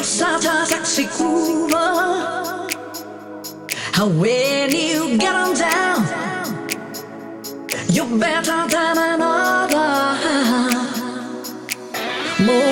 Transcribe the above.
You're such a sexy groover. How when you get on down, you're better than another. More